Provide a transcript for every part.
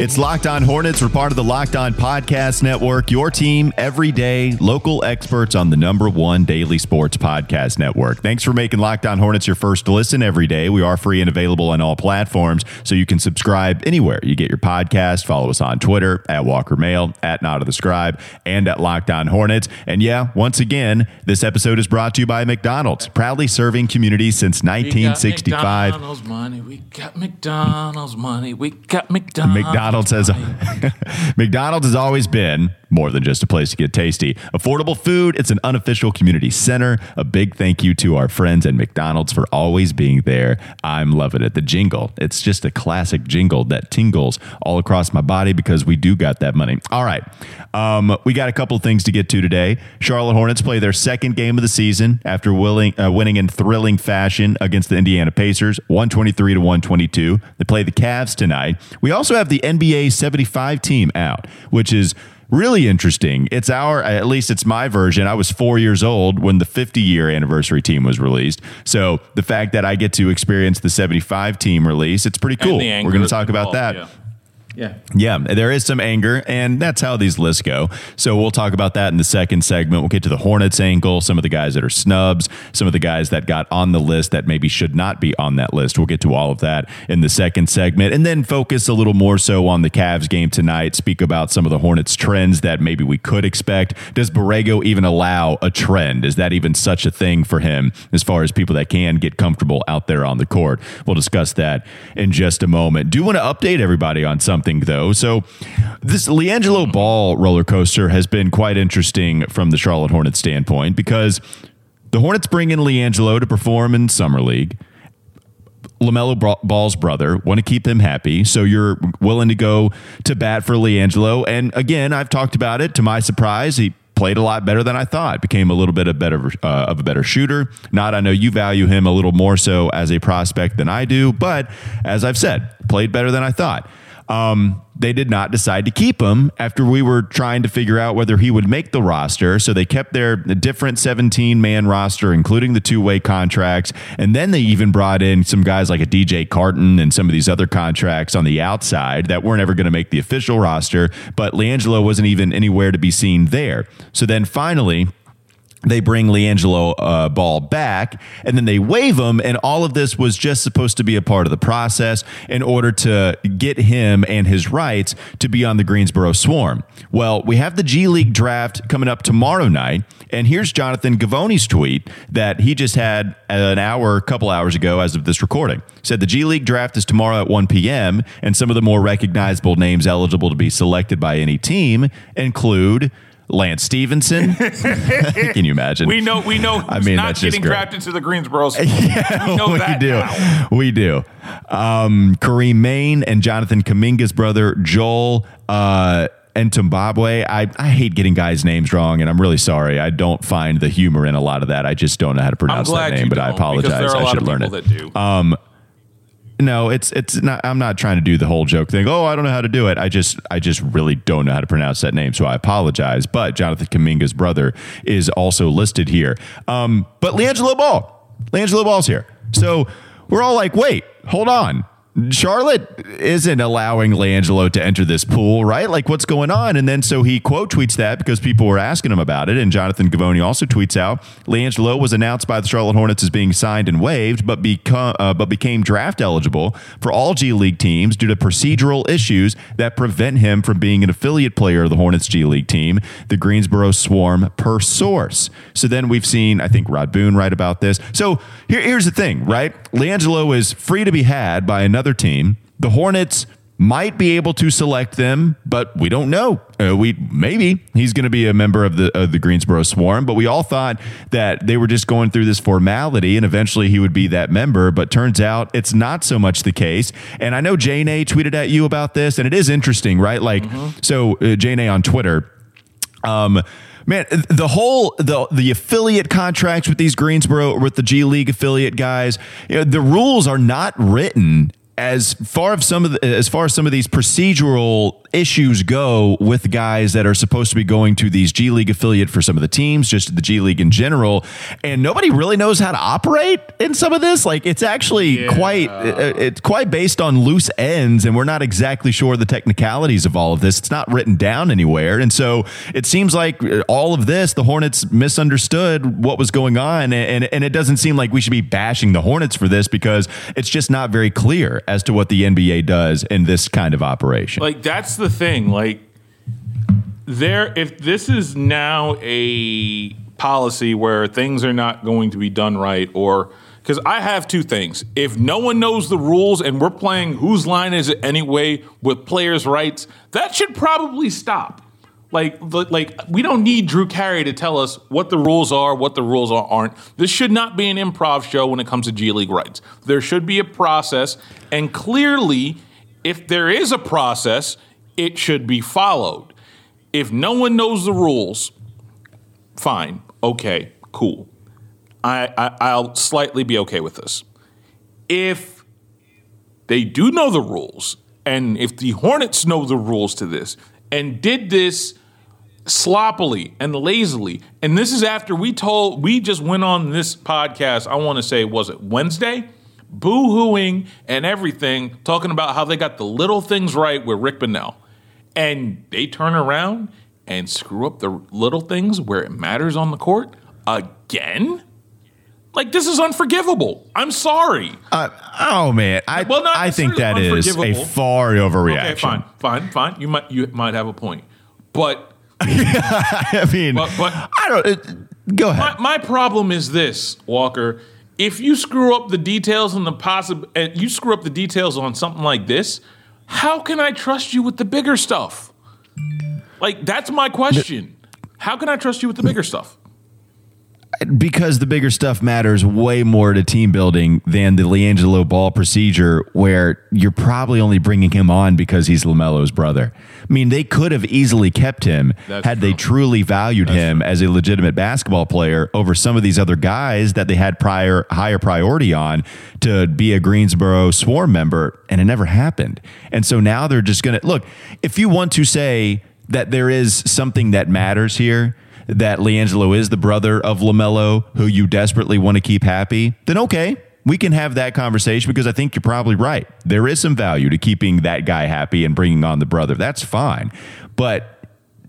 It's Locked On Hornets. We're part of the Locked On Podcast Network, your team every day, local experts on the number one daily sports podcast network. Thanks for making Locked On Hornets your first listen every day. We are free and available on all platforms, so you can subscribe anywhere you get your podcast. Follow us on Twitter at Walker Mail, at Nada the Scribe, and at Locked On Hornets. And yeah, once again, this episode is brought to you by McDonald's, proudly serving communities since 1965. We got McDonald's money. We got McDonald's money. We got McDonald's. McDonald's has McDonald's has always been more than just a place to get tasty. Affordable food, it's an unofficial community center. A big thank you to our friends at McDonald's for always being there. I'm loving it. The jingle, it's just a classic jingle that tingles all across my body because we do got that money. All right. Um, we got a couple things to get to today. Charlotte Hornets play their second game of the season after willing, uh, winning in thrilling fashion against the Indiana Pacers, 123 to 122. They play the Cavs tonight. We also have the NBA 75 team out, which is really interesting. It's our, at least it's my version. I was four years old when the 50 year anniversary team was released. So the fact that I get to experience the 75 team release, it's pretty cool. We're going to talk about that. Yeah. Yeah. Yeah, there is some anger, and that's how these lists go. So we'll talk about that in the second segment. We'll get to the Hornets angle, some of the guys that are snubs, some of the guys that got on the list that maybe should not be on that list. We'll get to all of that in the second segment, and then focus a little more so on the Cavs game tonight. Speak about some of the Hornets trends that maybe we could expect. Does Borrego even allow a trend? Is that even such a thing for him as far as people that can get comfortable out there on the court? We'll discuss that in just a moment. Do want to update everybody on something something though. So this LiAngelo Ball roller coaster has been quite interesting from the Charlotte Hornets standpoint because the Hornets bring in LiAngelo to perform in summer league. LaMelo Ball's brother, want to keep him happy. So you're willing to go to bat for LiAngelo. And again, I've talked about it. To my surprise, he played a lot better than I thought. Became a little bit of better uh, of a better shooter. Not I know you value him a little more so as a prospect than I do, but as I've said, played better than I thought. Um, they did not decide to keep him after we were trying to figure out whether he would make the roster. So they kept their different 17 man roster, including the two way contracts. And then they even brought in some guys like a DJ Carton and some of these other contracts on the outside that weren't ever going to make the official roster. But LiAngelo wasn't even anywhere to be seen there. So then finally, they bring LiAngelo uh, Ball back and then they waive him. And all of this was just supposed to be a part of the process in order to get him and his rights to be on the Greensboro Swarm. Well, we have the G League draft coming up tomorrow night. And here's Jonathan Givony's tweet that he just had an hour, a couple hours ago as of this recording. said the G League draft is tomorrow at 1 p.m. and some of the more recognizable names eligible to be selected by any team include Lance Stephenson. Can you imagine? We know. We know. I mean, not that's just getting drafted to the Greensboro. yeah, we know we that do. now. We do. Um, Kareem Maine and Jonathan Kuminga's brother Joel. Uh, and Zimbabwe. I, I hate getting guys' names wrong, and I'm really sorry. I don't find the humor in a lot of that. I just don't know how to pronounce that name, but I apologize. There are a I should learn it. that do. Um, no, it's it's not. I'm not trying to do the whole joke thing. Oh, I don't know how to do it. I just I just really don't know how to pronounce that name, so I apologize. But Jonathan Kuminga's brother is also listed here. Um, but LiAngelo Ball, LiAngelo Ball's here, so we're all like, wait, hold on. Charlotte isn't allowing LiAngelo to enter this pool, right? Like, what's going on? And then so he quote tweets that because people were asking him about it. And Jonathan Givony also tweets out LiAngelo was announced by the Charlotte Hornets as being signed and waived, but become uh, but became draft eligible for all G League teams due to procedural issues that prevent him from being an affiliate player of the Hornets G League team, the Greensboro Swarm, per source. So then we've seen, I think Rod Boone write about this. So here, here's the thing, right? LiAngelo is free to be had by another team. The Hornets might be able to select them, but we don't know. Uh, we maybe he's going to be a member of the of the Greensboro Swarm, but we all thought that they were just going through this formality and eventually he would be that member. But turns out it's not so much the case. And I know Jane A tweeted at you about this, and it is interesting, right? Like, so uh, Jane A on Twitter. Um, Man, the whole the the affiliate contracts with these Greensboro with the G League affiliate guys, you know, the rules are not written as far as some of the, as far as some of these procedural issues go with guys that are supposed to be going to these G League affiliate for some of the teams, just the G League in general, and nobody really knows how to operate in some of this. Like it's actually Yeah. quite uh, it's quite based on loose ends, and we're not exactly sure the technicalities of all of this. It's not written down anywhere, and so it seems like all of this, the Hornets misunderstood what was going on, and and it doesn't seem like we should be bashing the Hornets for this because it's just not very clear as to what the NBA does in this kind of operation. Like that's the thing. Like there, if this is now a policy where things are not going to be done right, or because I have two things. If no one knows the rules and we're playing whose line is it anyway with players' rights, that should probably stop. Like, like we don't need Drew Carey to tell us what the rules are, what the rules are, aren't. This should not be an improv show when it comes to G League rights. There should be a process, and clearly, if there is a process, it should be followed. If no one knows the rules, fine, okay, cool. I, I I'll slightly be okay with this. If they do know the rules, and if the Hornets know the rules to this, and did this sloppily and lazily, and this is after we told we just went on this podcast. I want to say, was it Wednesday? Boo hooing and everything, talking about how they got the little things right with Rick Bonnell, and they turn around and screw up the little things where it matters on the court again. Like this is unforgivable. I'm sorry. Uh, oh man, I Well, not I think that is a far overreaction. Okay, fine, fine, fine. You might you might have a point, but I mean, But- but- I don't. Uh, go ahead. my, my problem is this, Walker. If you screw up the details and the possible, and you screw up the details on something like this, how can I trust you with the bigger stuff? Like that's my question. How can I trust you with the bigger stuff? Because the bigger stuff matters way more to team building than the LiAngelo Ball procedure, where you're probably only bringing him on because he's LaMelo's brother. I mean, they could have easily kept him That's had they truly valued him as a legitimate basketball player over some of these other guys that they had prior higher priority on to be a Greensboro swarm member, and it never happened. And so now they're just going to look. If you want to say that there is something that matters here that LiAngelo is the brother of LaMelo who you desperately want to keep happy, then okay, we can have that conversation because I think you're probably right. There is some value to keeping that guy happy and bringing on the brother. That's fine. But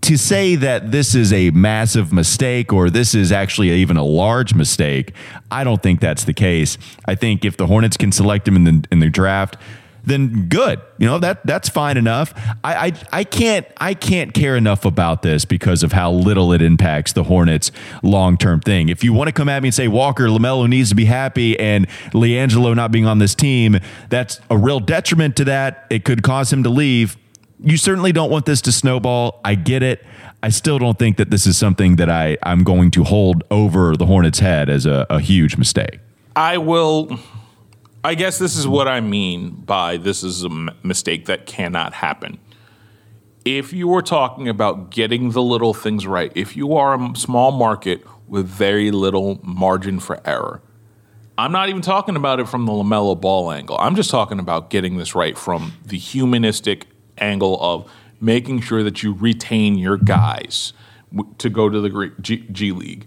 to say that this is a massive mistake or this is actually even a large mistake, I don't think that's the case. I think if the Hornets can select him in the in the draft, then good. You know that that's fine enough. I, I I can't I can't care enough about this because of how little it impacts the Hornets long term thing. If you want to come at me and say Walker LaMelo needs to be happy and LiAngelo not being on this team, that's a real detriment to that. It could cause him to leave. You certainly don't want this to snowball. I get it. I still don't think that this is something that I, I'm going to hold over the Hornets' head as a, a huge mistake. I will. I guess this is what I mean by this is a mistake that cannot happen. If you are talking about getting the little things right, if you are a small market with very little margin for error, I'm not even talking about it from the LaMelo ball angle. I'm just talking about getting this right from the humanistic angle of making sure that you retain your guys to go to the G, G League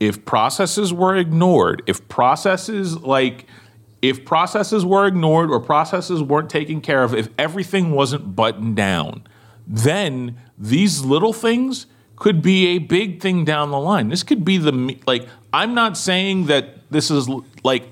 if processes were ignored, if processes like if processes were ignored or processes weren't taken care of, if everything wasn't buttoned down, then these little things could be a big thing down the line. This could be the like I'm not saying that this is like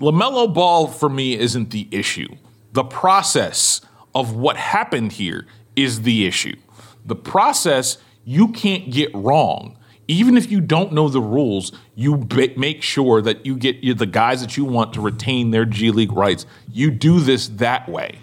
LaMelo Ball for me isn't the issue. The process of what happened here is the issue. The process you can't get wrong. Even if you don't know the rules, you ba- make sure that you get the guys that you want to retain their G League rights. You do this that way.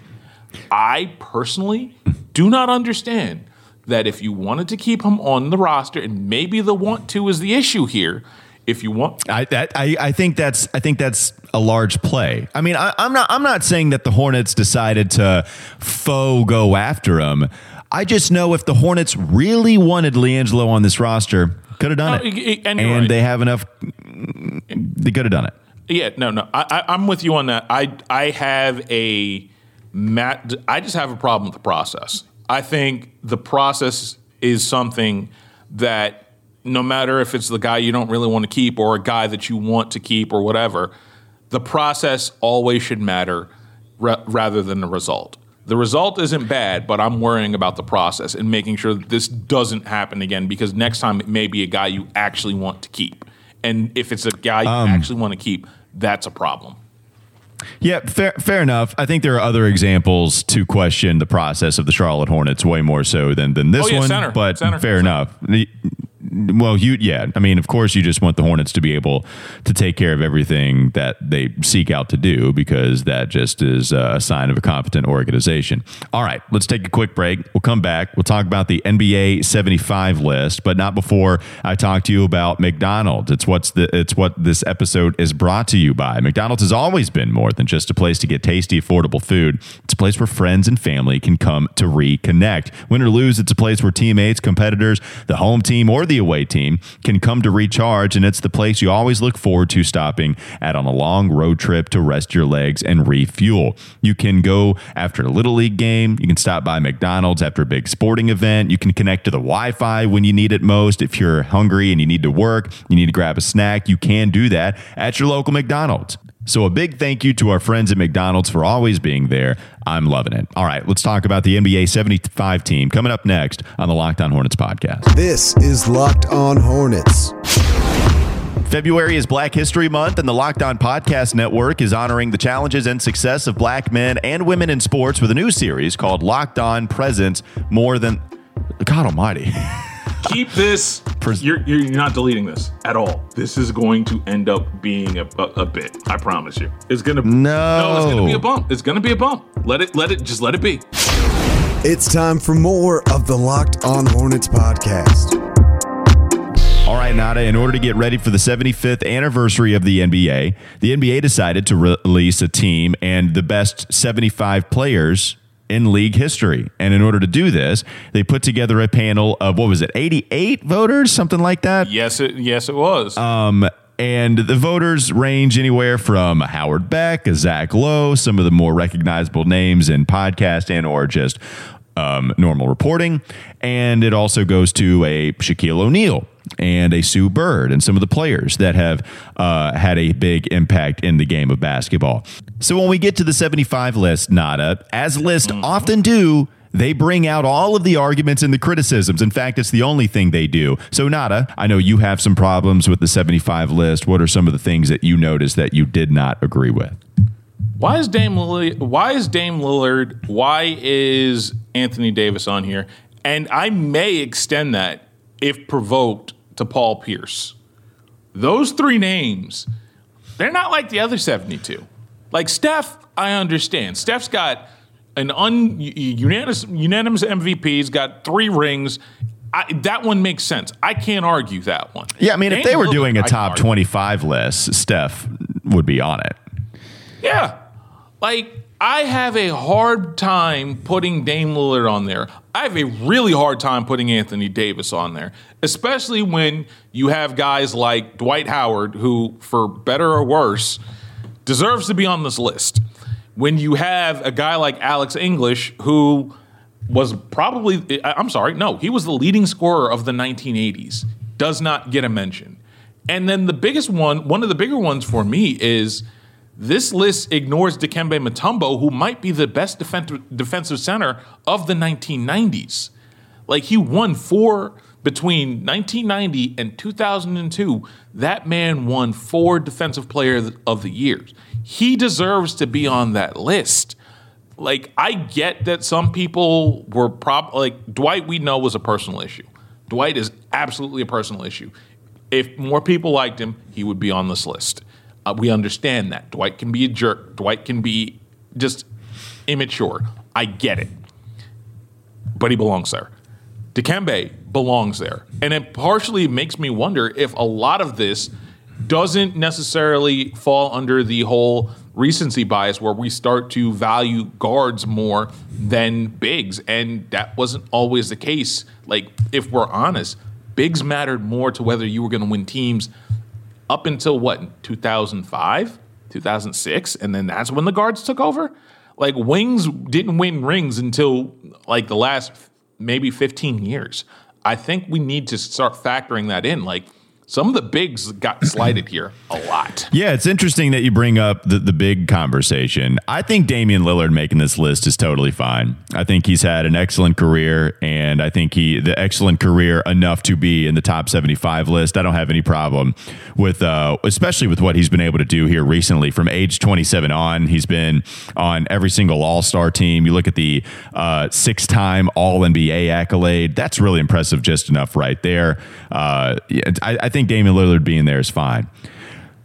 I personally do not understand that if you wanted to keep him on the roster, and maybe the want to is the issue here. If you want, I, that, I I think that's I think that's a large play. I mean, I, I'm not I'm not saying that the Hornets decided to faux go after him. I just know if the Hornets really wanted LiAngelo on this roster, could have done No, it. and and right. they have enough. They could have done it. Yeah, no, no. I, I, I'm with you on that. I I have a mat. I just have a problem with the process. I think the process is something that no matter if it's the guy you don't really want to keep or a guy that you want to keep or whatever, the process always should matter ra- rather than the result. The result isn't bad, but I'm worrying about the process and making sure that this doesn't happen again because next time it may be a guy you actually want to keep. And if it's a guy you Um, actually want to keep, that's a problem. Yeah, fair, fair enough. I think there are other examples to question the process of the Charlotte Hornets way more so than than this Oh, yeah, one. center, but center, fair center. enough. The- Well, you yeah. I mean, of course, you just want the Hornets to be able to take care of everything that they seek out to do because that just is a sign of a competent organization. All right, let's take a quick break. We'll come back. We'll talk about the NBA 75 list, but not before I talk to you about McDonald's. It's what's the it's what this episode is brought to you by. McDonald's has always been more than just a place to get tasty, affordable food. It's a place where friends and family can come to reconnect. Win or lose, it's a place where teammates, competitors, the home team, or the away team can come to recharge, and it's the place you always look forward to stopping at on a long road trip to rest your legs and refuel. You can go after a little league game. You can stop by McDonald's after a big sporting event. You can connect to the Wi-Fi when you need it most. If you're hungry and you need to work, you need to grab a snack, you can do that at your local McDonald's. So a big thank you to our friends at McDonald's for always being there. I'm loving it. All right, let's talk about the NBA 75 team coming up next on the Locked On Hornets podcast. This is Locked On Hornets. February is Black History Month, and the Locked On Podcast Network is honoring the challenges and success of black men and women in sports with a new series called Locked On Presents More Than. God Almighty. Keep this. You're, you're you're not deleting this at all. This is going to end up being a, a, a bit. I promise you. It's gonna No. no. It's gonna be a bump. It's gonna be a bump. Let it let it just let it be. It's time for more of the Locked On Hornets podcast. All right, Nada, in order to get ready for the 75th anniversary of the NBA, the NBA decided to re- release a team and the best 75 players in league history. And in order to do this, they put together a panel of, what was it, 88 voters, something like that? Yes, it yes it was. Um, and the voters range anywhere from Howard Beck, Zach Lowe, some of the more recognizable names in podcast and or just um, normal reporting. And it also goes to a Shaquille O'Neal and a Sue Bird and some of the players that have uh, had a big impact in the game of basketball. So when we get to the 75 list, Nada, as lists often do, they bring out all of the arguments and the criticisms. In fact, it's the only thing they do. So, Nada, I know you have some problems with the 75 list. What are some of the things that you noticed that you did not agree with? Why is Dame Lillard, why is Dame Lillard? Why is Anthony Davis on here? And I may extend that if provoked to Paul Pierce. Those three names, they're not like the other 72. Like Steph, I understand. Steph's got an un, unanimous, unanimous MVP. He's got three rings. I, that one makes sense. I can't argue that one. Yeah, I mean, if they were Lillard, doing a top 25 list, Steph would be on it. Yeah. Like, I have a hard time putting Dame Lillard on there. I have a really hard time putting Anthony Davis on there, especially when you have guys like Dwight Howard, who, for better or worse, deserves to be on this list. When you have a guy like Alex English, who was probably, I'm sorry, no, he was the leading scorer of the 1980s, does not get a mention. And then the biggest one, one of the bigger ones for me is this list ignores Dikembe Mutombo, who might be the best defensive center of the 1990s. Like he won four between 1990 and 2002. That man won four Defensive Player of the Years. He deserves to be on that list. Like I get that some people were prob like Dwight. We know was a personal issue. Dwight is absolutely a personal issue. If more people liked him, he would be on this list. Uh, we understand that Dwight can be a jerk. Dwight can be just immature. I get it but he belongs there. Dikembe belongs there. And it partially makes me wonder if a lot of this doesn't necessarily fall under the whole recency bias where we start to value guards more than bigs. And that wasn't always the case. Like, if we're honest, bigs mattered more to whether you were going to win teams up until what, 2005, 2006? And then that's when the guards took over? Like, wings didn't win rings until like the last maybe 15 years. I think we need to start factoring that in. Like, some of the bigs got slighted here a lot. Yeah, it's interesting that you bring up the, the big conversation. I think Damian Lillard making this list is totally fine. I think he's had an excellent career, and I think he the excellent career enough to be in the top 75 list. I don't have any problem with, uh, especially with what he's been able to do here recently. From age 27 on, he's been on every single All Star team. You look at the uh, six time All NBA accolade. That's really impressive, just enough right there. Uh, I, I think Damian Lillard being there is fine.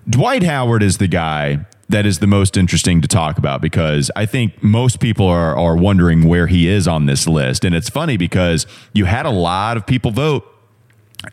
Dwight Howard is the guy that is the most interesting to talk about because I think most people are, are wondering where he is on this list. And it's funny because you had a lot of people vote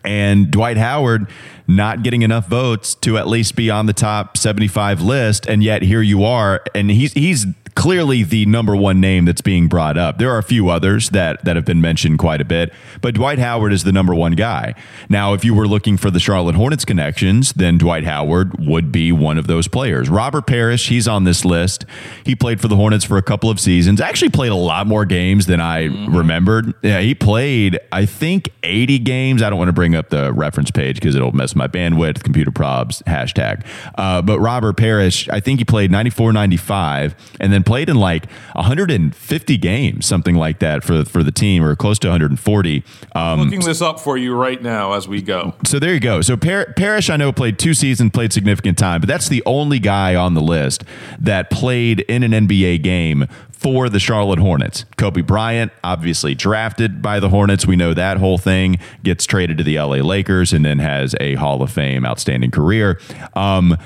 and Dwight Howard not getting enough votes to at least be on the top 75 list and yet here you are and he's he's clearly the number one name that's being brought up. There are a few others that that have been mentioned quite a bit, but Dwight Howard is the number one guy. Now, if you were looking for the Charlotte Hornets connections, then Dwight Howard would be one of those players. Robert Parish, he's on this list. He played for the Hornets for a couple of seasons. Actually played a lot more games than I mm-hmm. remembered. Yeah, he played I think 80 games. I don't want to bring up the reference page because it'll mess my bandwidth, computer probs, hashtag. Uh, but Robert Parish, I think he played 94, 95, and then played in like 150 games, something like that for for the team, or close to 140. Um, looking this up for you right now as we go. So there you go. So Par- Parish, I know played two seasons, played significant time, but that's the only guy on the list that played in an NBA game for the Charlotte Hornets. Kobe Bryant, obviously drafted by the Hornets. We know that whole thing gets traded to the LA Lakers and then has a Hall of Fame outstanding career. Um,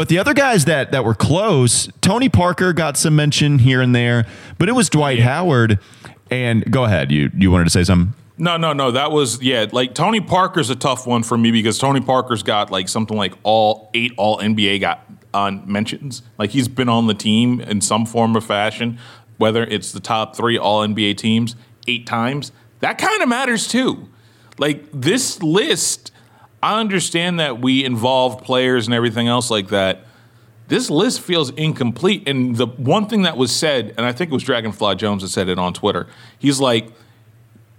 but the other guys that that were close, Tony Parker got some mention here and there, but it was Dwight yeah. Howard. And go ahead, you you wanted to say something? No, no, no. That was yeah. Like Tony Parker's a tough one for me because Tony Parker's got like something like all eight All NBA got on mentions. Like he's been on the team in some form or fashion, whether it's the top three All NBA teams eight times. That kind of matters too. Like this list I understand that we involve players and everything else like that. This list feels incomplete. And the one thing that was said, and I think it was Dragonfly Jones that said it on Twitter, he's like,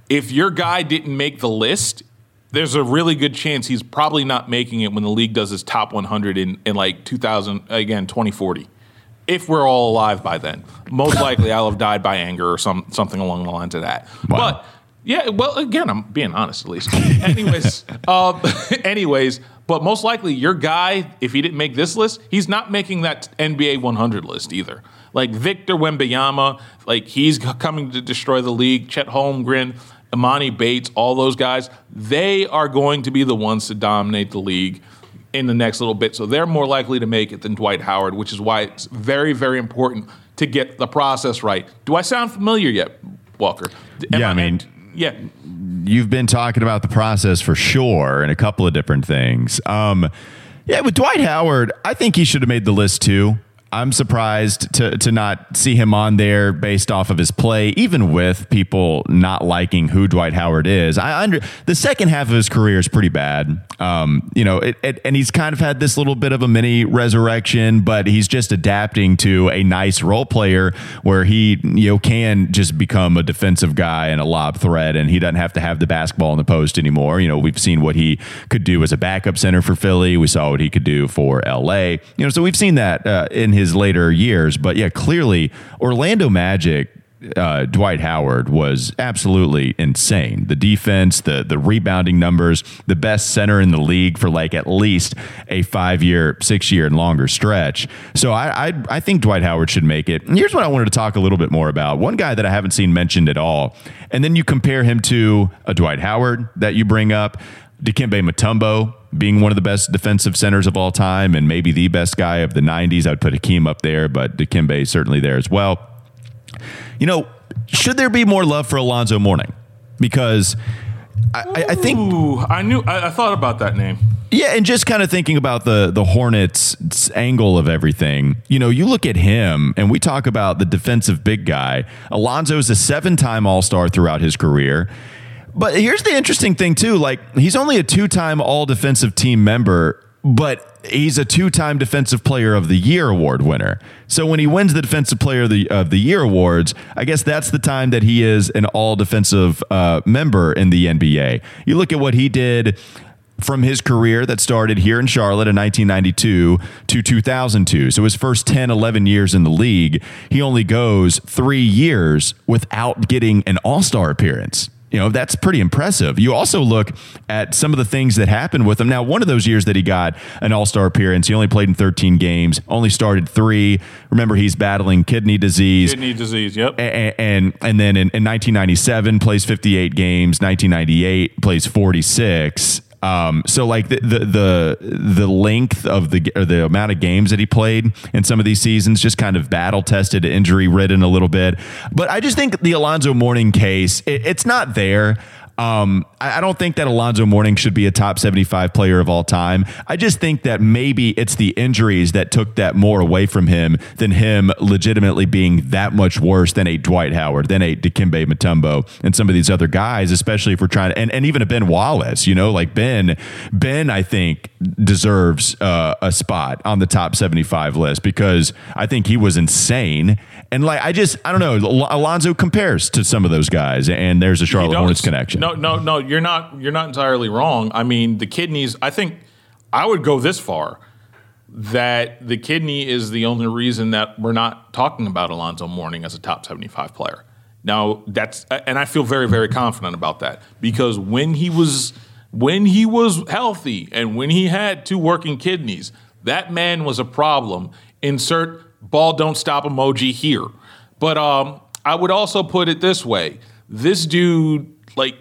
if your guy didn't make the list, there's a really good chance he's probably not making it when the league does his top 100 in, in like 2000, again, 2040. If we're all alive by then. Most likely I'll have died by anger or some, something along the lines of that. Wow. But yeah, well, again, I'm being honest at least. anyways, uh, anyways, but most likely your guy, if he didn't make this list, he's not making that NBA 100 list either. Like Victor Wembanyama, like he's coming to destroy the league. Chet Holmgren, Emoni Bates, all those guys, they are going to be the ones to dominate the league in the next little bit. So they're more likely to make it than Dwight Howard, which is why it's very, very important to get the process right. Do I sound familiar yet, Walker? Am yeah, I, I mean yeah. You've been talking about the process for sure and a couple of different things. Um, yeah, with Dwight Howard, I think he should have made the list too. I'm surprised to to not see him on there based off of his play, even with people not liking who Dwight Howard is. I under the second half of his career is pretty bad. Um, you know, it, it, and he's kind of had this little bit of a mini resurrection, but he's just adapting to a nice role player where he you know can just become a defensive guy and a lob threat, and he doesn't have to have the basketball in the post anymore. You know, we've seen what he could do as a backup center for Philly. We saw what he could do for L.A. You know, so we've seen that uh, in his his later years. But yeah, clearly Orlando Magic uh, Dwight Howard was absolutely insane. The defense, the the rebounding numbers, the best center in the league for like at least a five year, six year, and longer stretch. So I, I I think Dwight Howard should make it. And here's what I wanted to talk a little bit more about. One guy that I haven't seen mentioned at all, and then you compare him to a Dwight Howard that you bring up. Dikembe Mutombo being one of the best defensive centers of all time and maybe the best guy of the 90s. I'd put Hakeem up there, but Dikembe is certainly there as well. You know, should there be more love for Alonzo Mourning? Because I, I think Ooh, I knew. I, I thought about that name. Yeah, and just kind of thinking about the the Hornets angle of everything. You know, you look at him, and we talk about the defensive big guy. Alonzo is a seven time All Star throughout his career. But here's the interesting thing too. Like he's only a two time All Defensive Team member, but he's a two-time defensive player of the year award winner. So when he wins the defensive player of the of the year awards, I guess that's the time that he is an all defensive uh, member in the NBA. You look at what he did from his career that started here in Charlotte in 1992 to 2002. So his first 10, 11 years in the league, he only goes three years without getting an all star appearance. You know, that's pretty impressive. You also look at some of the things that happened with him. Now, one of those years that he got an all star appearance, he only played in 13 games, only started three. Remember, he's battling kidney disease. Kidney disease. Yep. And, and, and then in, in 1997, plays 58 games. 1998, plays 46. Um, so like the, the the the length of the or the amount of games that he played in some of these seasons just kind of battle tested, injury ridden a little bit. But I just think the Alonzo Mourning case, it, it's not there. Um, I, I don't think that Alonzo Mourning should be a top 75 player of all time. I just think that maybe it's the injuries that took that more away from him than him legitimately being that much worse than a Dwight Howard, than a Dikembe Mutombo, and some of these other guys, especially if we're trying to, and, and even a Ben Wallace, you know, like Ben, Ben, I think deserves uh, a spot on the top 75 list because I think he was insane. And like, I just, I don't know, Alonzo compares to some of those guys, and there's a Charlotte Hornets connection. No, no, no. You're not. You're not entirely wrong. I mean, the kidneys. I think I would go this far that the kidney is the only reason that we're not talking about Alonzo Mourning as a top 75 player. Now that's and I feel very very confident about that because when he was when he was healthy and when he had two working kidneys, that man was a problem. Insert ball don't stop emoji here. But um, I would also put it this way: this dude, like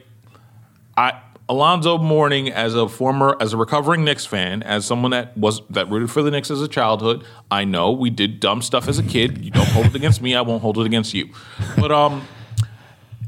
I Alonzo Mourning, as a former, as a recovering Knicks fan, as someone that was that rooted for the Knicks as a childhood, I know we did dumb stuff as a kid. You don't hold it against me, I won't hold it against you. But um,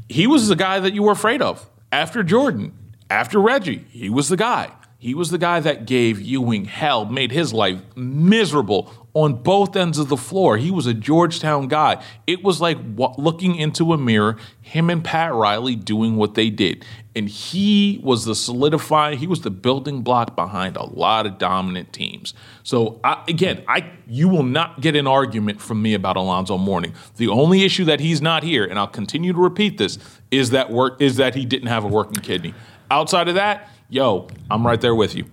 he was the guy that you were afraid of after Jordan, after Reggie. He was the guy. He was the guy that gave Ewing hell, made his life miserable on both ends of the floor. He was a Georgetown guy. It was like looking into a mirror, him and Pat Riley doing what they did. And he was the solidifying, he was the building block behind a lot of dominant teams. So I, again, I you will not get an argument from me about Alonzo Mourning. The only issue that he's not here, and I'll continue to repeat this, is that work is that he didn't have a working kidney. Outside of that, yo, I'm right there with you.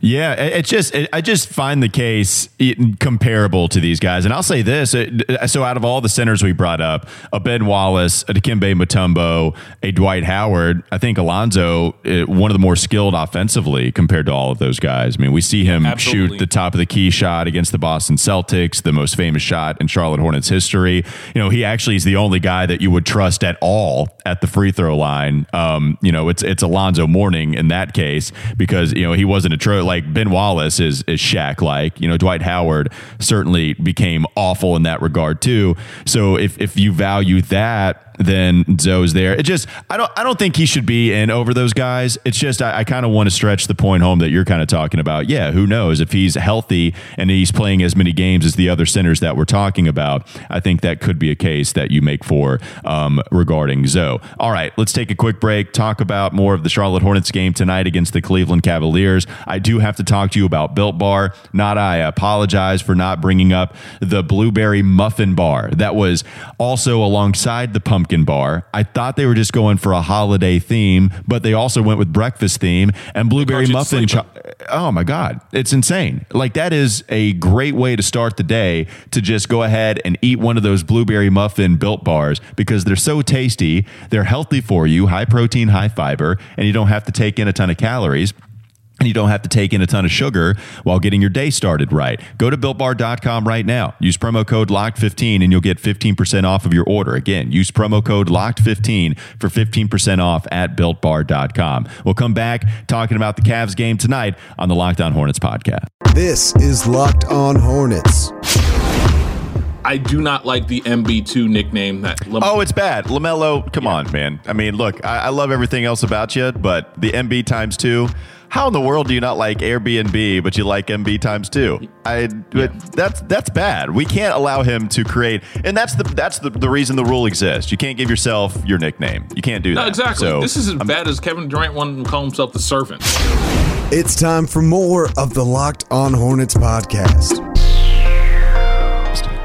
Yeah, it's just I just find the case comparable to these guys, and I'll say this: so out of all the centers we brought up, a Ben Wallace, a Dikembe Mutombo, a Dwight Howard, I think Alonzo one of the more skilled offensively compared to all of those guys. I mean, we see him Absolutely. shoot the top of the key shot against the Boston Celtics, the most famous shot in Charlotte Hornets history. You know, he actually is the only guy that you would trust at all at the free throw line. Um, you know, it's it's Alonzo Mourning in that case because you know he wasn't a like Ben Wallace is is Shaq like. You know, Dwight Howard certainly became awful in that regard too. So if if you value that then Zo's there. It just I don't I don't think he should be in over those guys. It's just I, I kind of want to stretch the point home that you're kind of talking about. Yeah, who knows if he's healthy and he's playing as many games as the other centers that we're talking about. I think that could be a case that you make for um, regarding Zoe. All right, let's take a quick break. Talk about more of the Charlotte Hornets game tonight against the Cleveland Cavaliers. I do have to talk to you about Built Bar. Not I apologize for not bringing up the blueberry muffin bar that was also alongside the pumpkin pumpkin bar. I thought they were just going for a holiday theme, but they also went with breakfast theme and blueberry muffin. Cho- oh my God, it's insane! Like that is a great way to start the day to just go ahead and eat one of those blueberry muffin built bars because they're so tasty, they're healthy for you, high protein, high fiber, and you don't have to take in a ton of calories and you don't have to take in a ton of sugar while getting your day started right. Go to builtbar.com right now. Use promo code LOCKED15 and you'll get 15% off of your order. Again, use promo code LOCKED15 for 15% off at builtbar.com. We'll come back talking about the Cavs game tonight on the Locked On Hornets podcast. This is Locked On Hornets. I do not like the MB2 nickname that. Lam- Oh, it's bad. LaMelo, come on, man. I mean, look, I, I love everything else about you, but the MB times two. How in the world do you not like Airbnb, but you like MB times two? I but that's that's bad. We can't allow him to create, and that's the that's the, the reason the rule exists. You can't give yourself your nickname. You can't do that. no, exactly. So, this is as bad as Kevin Durant wanting to call himself the servant. It's time for more of the Locked On Hornets podcast.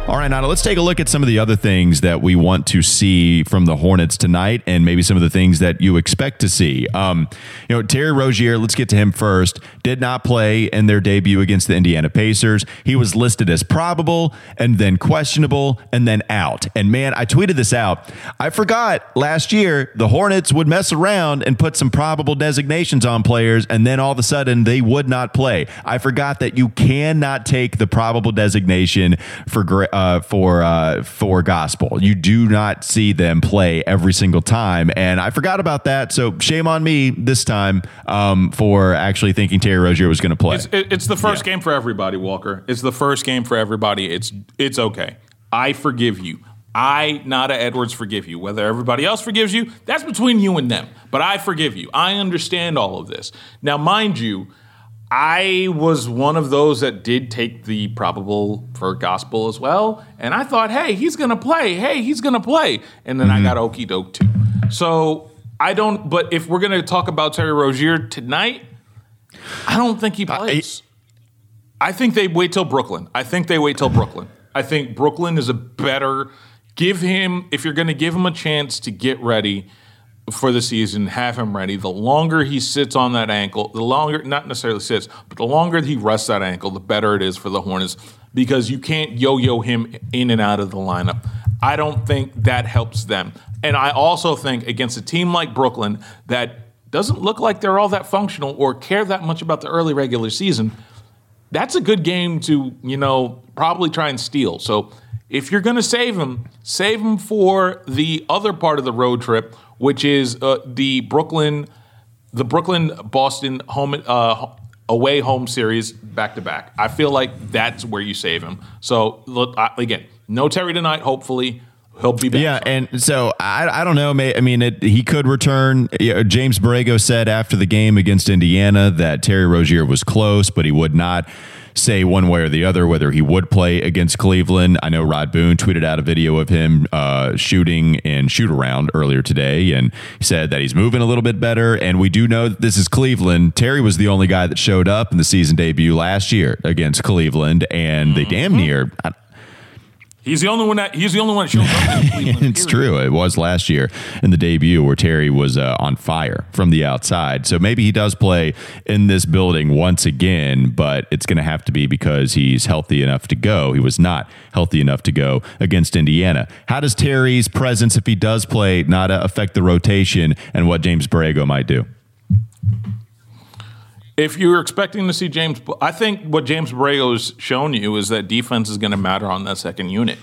All right, Nada, let's take a look at some of the other things that we want to see from the Hornets tonight and maybe some of the things that you expect to see. Um, you know, Terry Rozier, let's get to him first, did not play in their debut against the Indiana Pacers. He was listed as probable and then questionable and then out. And man, I tweeted this out. I forgot last year the Hornets would mess around and put some probable designations on players and then all of a sudden they would not play. I forgot that you cannot take the probable designation for gra- uh, for uh, for gospel. You do not see them play every single time, and I forgot about that. So shame on me this time um, for actually thinking Terry Rozier was going to play. It's, it's the first Yeah. game for everybody, Walker. It's the first game for everybody. It's it's okay. I forgive you. I, Nada Edwards, forgive you. Whether everybody else forgives you, that's between you and them. But I forgive you. I understand all of this. Now, mind you, I was one of those that did take the probable for gospel as well. And I thought, hey, he's going to play. Hey, he's going to play. And then I mm-hmm. got okey doke too. So I don't, but if we're going to talk about Terry Rozier tonight, I don't think he plays. I think they wait till Brooklyn. I think they wait till Brooklyn. I think Brooklyn is a better. Give him if you're going to give him a chance to get ready for the season, have him ready. The longer he sits on that ankle, the longer not necessarily sits, but the longer he rests that ankle, the better it is for the Hornets because you can't yo-yo him in and out of the lineup. I don't think that helps them. And I also think against a team like Brooklyn that doesn't look like they're all that functional or care that much about the early regular season, that's a good game to, you know, probably try and steal. So if you're going to save him, save him for the other part of the road trip, which is uh, the Brooklyn, the Brooklyn Boston home uh, away home series back to back. I feel like that's where you save him. So look I, again, no Terry tonight. Hopefully he'll be back. Yeah, and so I, I don't know. May, I mean, it, he could return. James Borrego said after the game against Indiana that Terry Rozier was close, but he would not say one way or the other whether he would play against Cleveland. I know Rod Boone tweeted out a video of him uh, shooting and shoot around earlier today, and said that he's moving a little bit better. And we do know that this is Cleveland. Terry was the only guy that showed up in the season debut last year against Cleveland, and they damn near. I, he's the only one that he's the only one that shows up. Cleveland, it's period. true. It was last year in the debut where Terry was uh, on fire from the outside. So maybe he does play in this building once again, but it's going to have to be because he's healthy enough to go. He was not healthy enough to go against Indiana. How does Terry's presence, if he does play, not uh, affect the rotation and what James Borrego might do? If you're expecting to see James, I think what James Borrego's shown you is that defense is going to matter on that second unit.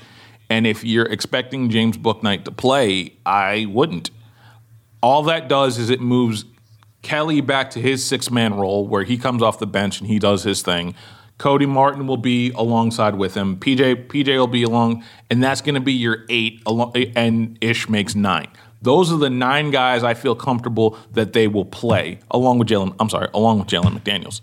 And if you're expecting James Bouknight to play, I wouldn't. All that does is it moves Kelly back to his six man role where he comes off the bench and he does his thing. Cody Martin will be alongside with him. PJ PJ will be along, and that's going to be your eight, and Ish makes nine. Those are the nine guys I feel comfortable that they will play along with Jalen. I'm sorry, along with Jalen McDaniels.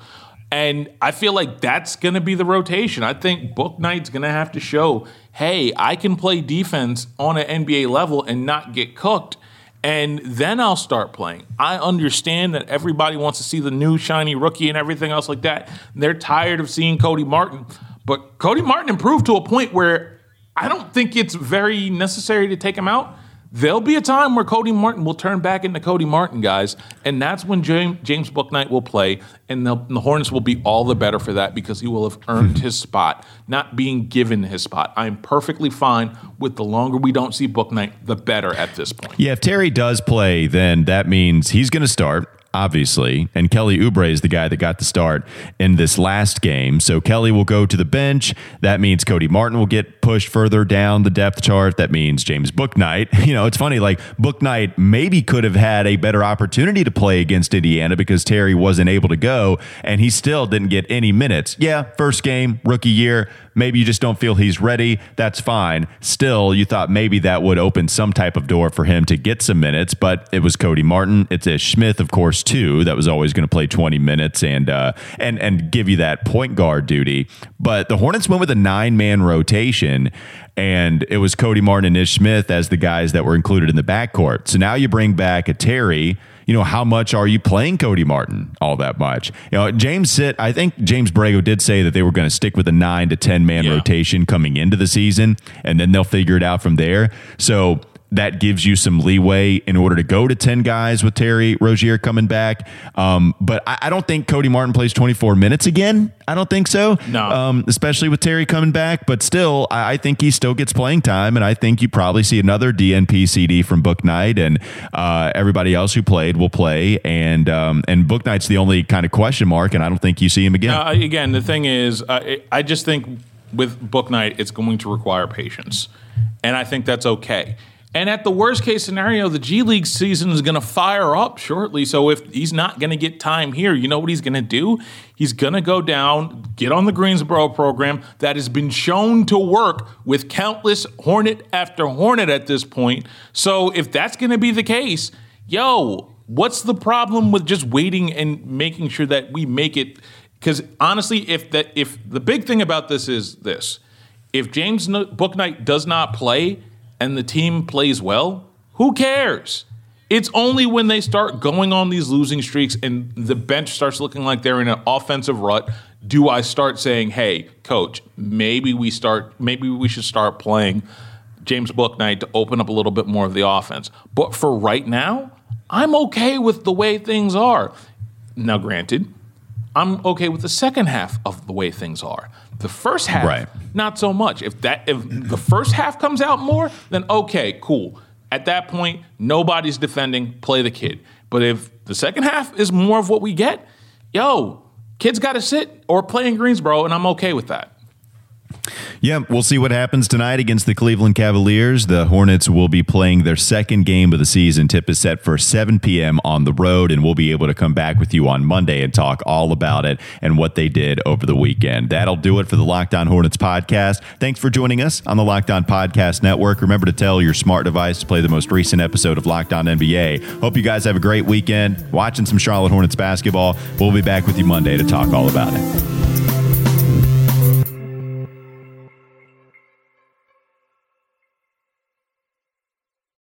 And I feel like that's going to be the rotation. I think Bouknight's going to have to show, hey, I can play defense on an NBA level and not get cooked. And then I'll start playing. I understand that everybody wants to see the new shiny rookie and everything else like that. They're tired of seeing Cody Martin. But Cody Martin improved to a point where I don't think it's very necessary to take him out. There'll be a time where Cody Martin will turn back into Cody Martin, guys, and that's when James, James Bouknight will play, and the, the Hornets will be all the better for that because he will have earned his spot, not being given his spot. I'm perfectly fine with the longer we don't see Bouknight, the better at this point. Yeah, if Terry does play, then that means he's going to start. Obviously, and Kelly Oubre is the guy that got the start in this last game. So Kelly will go to the bench. That means Cody Martin will get pushed further down the depth chart. That means James Bouknight. You know, it's funny, like Bouknight maybe could have had a better opportunity to play against Indiana because Terry wasn't able to go and he still didn't get any minutes. Yeah, first game, rookie year. Maybe you just don't feel he's ready. That's fine. Still, you thought maybe that would open some type of door for him to get some minutes, but it was Cody Martin. It's Ish Smith, of course, too. That was always going to play 20 minutes and uh, and and give you that point guard duty. But the Hornets went with a nine man rotation and it was Cody Martin and Ish Smith as the guys that were included in the backcourt. So now you bring back a Terry. You know, how much are you playing Cody Martin? All that much. You know, James Sit, I think James Borrego did say that they were going to stick with a nine to 10 man yeah. rotation coming into the season, and then they'll figure it out from there. So that gives you some leeway in order to go to 10 guys with Terry Rozier coming back. Um, but I, I, don't think Cody Martin plays 24 minutes again. I don't think so. No. Um, especially with Terry coming back. But still, I, I, think he still gets playing time. And I think you probably see another DNP CD from Bouknight and uh, everybody else who played will play. And, um, and Bouknight's the only kind of question mark. And I don't think you see him again. Uh, again, the thing is, uh, I just think with Bouknight, it's going to require patience. And I think that's okay. And at the worst case scenario, the G League season is going to fire up shortly. So if he's not going to get time here, you know what he's going to do? He's going to go down, get on the Greensboro program that has been shown to work with countless Hornet after Hornet at this point. So if that's going to be the case, yo, what's the problem with just waiting and making sure that we make it? Because honestly, if that if the big thing about this is this, if James Bouknight does not play and the team plays well, who cares? It's only when they start going on these losing streaks and the bench starts looking like they're in an offensive rut do I start saying, "Hey, coach, maybe we start maybe we should start playing James Bouknight to open up a little bit more of the offense." But for right now, I'm okay with the way things are. Now, granted, I'm okay with the second half of the way things are. The first half, right. not so much. If that if the first half comes out more, then okay, cool. At that point, nobody's defending. Play the kid. But if the second half is more of what we get, yo, kids got to sit or play in Greensboro, and I'm okay with that. Yeah, we'll see what happens tonight against the Cleveland Cavaliers. The Hornets will be playing their second game of the season. Tip is set for 7 p.m. on the road, and we'll be able to come back with you on Monday and talk all about it and what they did over the weekend. That'll do it for the Locked On Hornets podcast. Thanks for joining us on the Locked On Podcast Network. Remember to tell your smart device to play the most recent episode of Locked On NBA. Hope you guys have a great weekend watching some Charlotte Hornets basketball. We'll be back with you Monday to talk all about it.